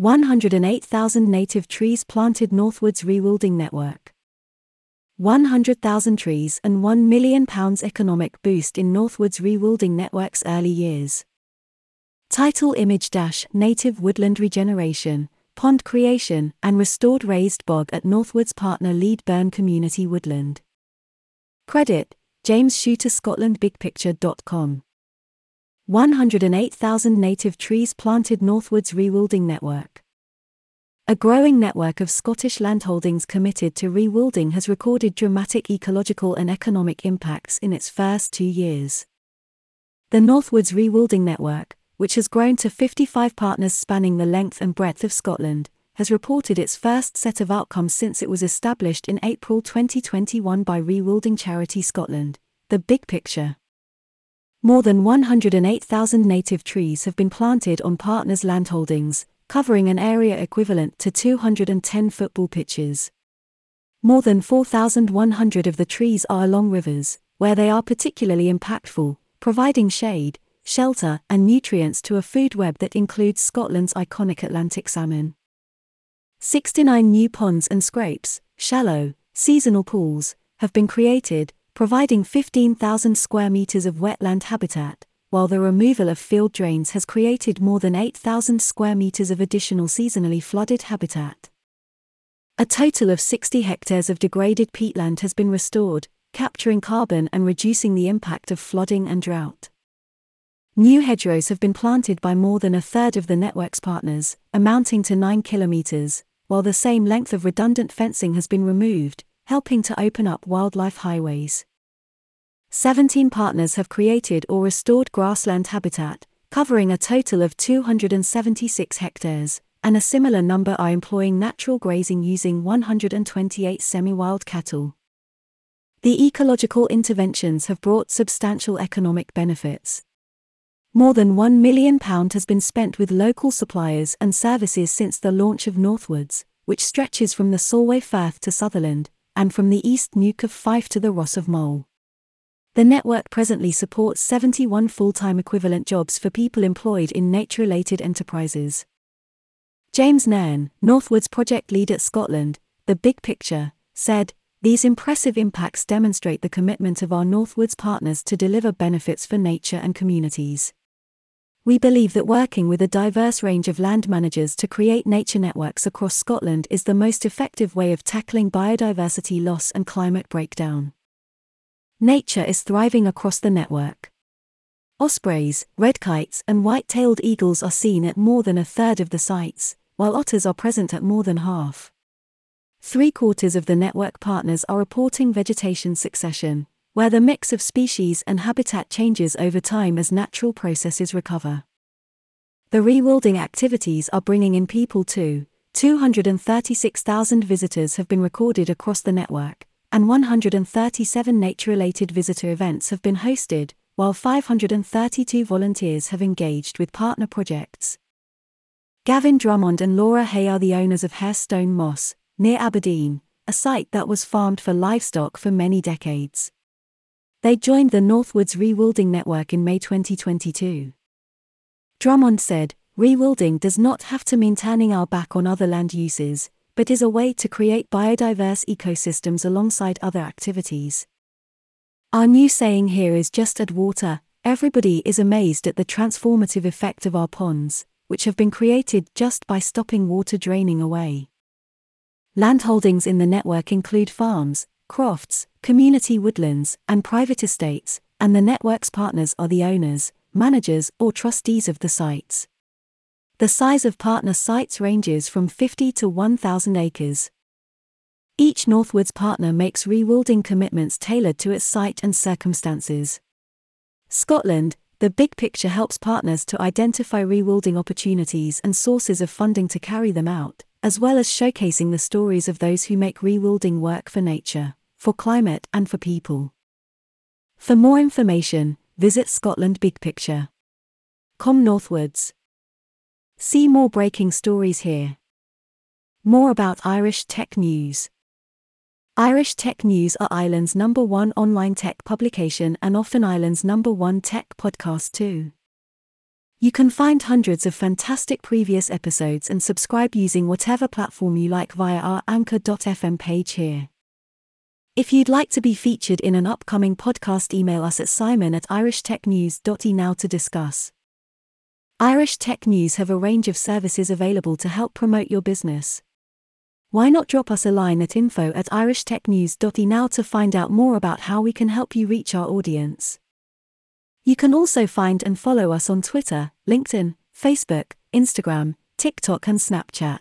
108,000 native trees planted Northwoods Rewilding Network. 100,000 trees and £1 million economic boost in Northwoods Rewilding Network's early years. Title image dash Native woodland regeneration, pond creation, and restored raised bog at Northwoods partner Leadburn Community Woodland. Credit James Shooter Scotland BigPicture.com. 108,000 native trees planted Northwoods Rewilding Network. A growing network of Scottish landholdings committed to rewilding has recorded dramatic ecological and economic impacts in its first two years. The Northwoods Rewilding Network, which has grown to 55 partners spanning the length and breadth of Scotland, has reported its first set of outcomes since it was established in April 2021 by Rewilding Charity Scotland. The Big Picture. More than 108,000 native trees have been planted on partners' landholdings, covering an area equivalent to 210 football pitches. More than 4,100 of the trees are along rivers, where they are particularly impactful, providing shade, shelter, and nutrients to a food web that includes Scotland's iconic Atlantic salmon. 69 new ponds and scrapes, shallow, seasonal pools, have been created, providing 15,000 square meters of wetland habitat, while the removal of field drains has created more than 8,000 square meters of additional seasonally flooded habitat. A total of 60 hectares of degraded peatland has been restored, capturing carbon and reducing the impact of flooding and drought. New hedgerows have been planted by more than a third of the network's partners, amounting to 9 kilometers, while the same length of redundant fencing has been removed, helping to open up wildlife highways. 17 partners have created or restored grassland habitat, covering a total of 276 hectares, and a similar number are employing natural grazing using 128 semi wild cattle. The ecological interventions have brought substantial economic benefits. More than £1 million has been spent with local suppliers and services since the launch of Northwoods, which stretches from the Solway Firth to Sutherland, and from the East Neuk of Fife to the Ross of Mull. The network presently supports 71 full time equivalent jobs for people employed in nature related enterprises. James Nairn, Northwoods project lead at Scotland, The Big Picture, said, These impressive impacts demonstrate the commitment of our Northwoods partners to deliver benefits for nature and communities. We believe that working with a diverse range of land managers to create nature networks across Scotland is the most effective way of tackling biodiversity loss and climate breakdown. Nature is thriving across the network. Ospreys, red kites, and white tailed eagles are seen at more than a third of the sites, while otters are present at more than half. Three quarters of the network partners are reporting vegetation succession, where the mix of species and habitat changes over time as natural processes recover. The rewilding activities are bringing in people too. 236,000 visitors have been recorded across the network, and 137 nature related visitor events have been hosted, while 532 volunteers have engaged with partner projects. Gavin Drummond and Laura Hay are the owners of Hairstone Moss, near Aberdeen, a site that was farmed for livestock for many decades. They joined the Northwoods Rewilding Network in May 2022. Drummond said, Rewilding does not have to mean turning our back on other land uses, but is a way to create biodiverse ecosystems alongside other activities. Our new saying here is just add water, everybody is amazed at the transformative effect of our ponds, which have been created just by stopping water draining away. Landholdings in the network include farms, crofts, community woodlands, and private estates, and the network's partners are the owners, managers, or trustees of the sites. The size of partner sites ranges from 50 to 1,000 acres. Each Northwoods partner makes rewilding commitments tailored to its site and circumstances. Scotland, the big picture helps partners to identify rewilding opportunities and sources of funding to carry them out, as well as showcasing the stories of those who make rewilding work for nature for climate and for people. For more information, visit Scotland Big Picture. Come northwards. See more breaking stories here. More about Irish Tech News. Irish Tech News are Ireland's number one online tech publication and often Ireland's number one tech podcast too. You can find hundreds of fantastic previous episodes and subscribe using whatever platform you like via our anchor.fm page here. If you'd like to be featured in an upcoming podcast, email us at simon at irishtechnews.ie now to discuss. Irish Tech News have a range of services available to help promote your business. Why not drop us a line at info at irishtechnews.ie now to find out more about how we can help you reach our audience? You can also find and follow us on Twitter, LinkedIn, Facebook, Instagram, TikTok, and Snapchat.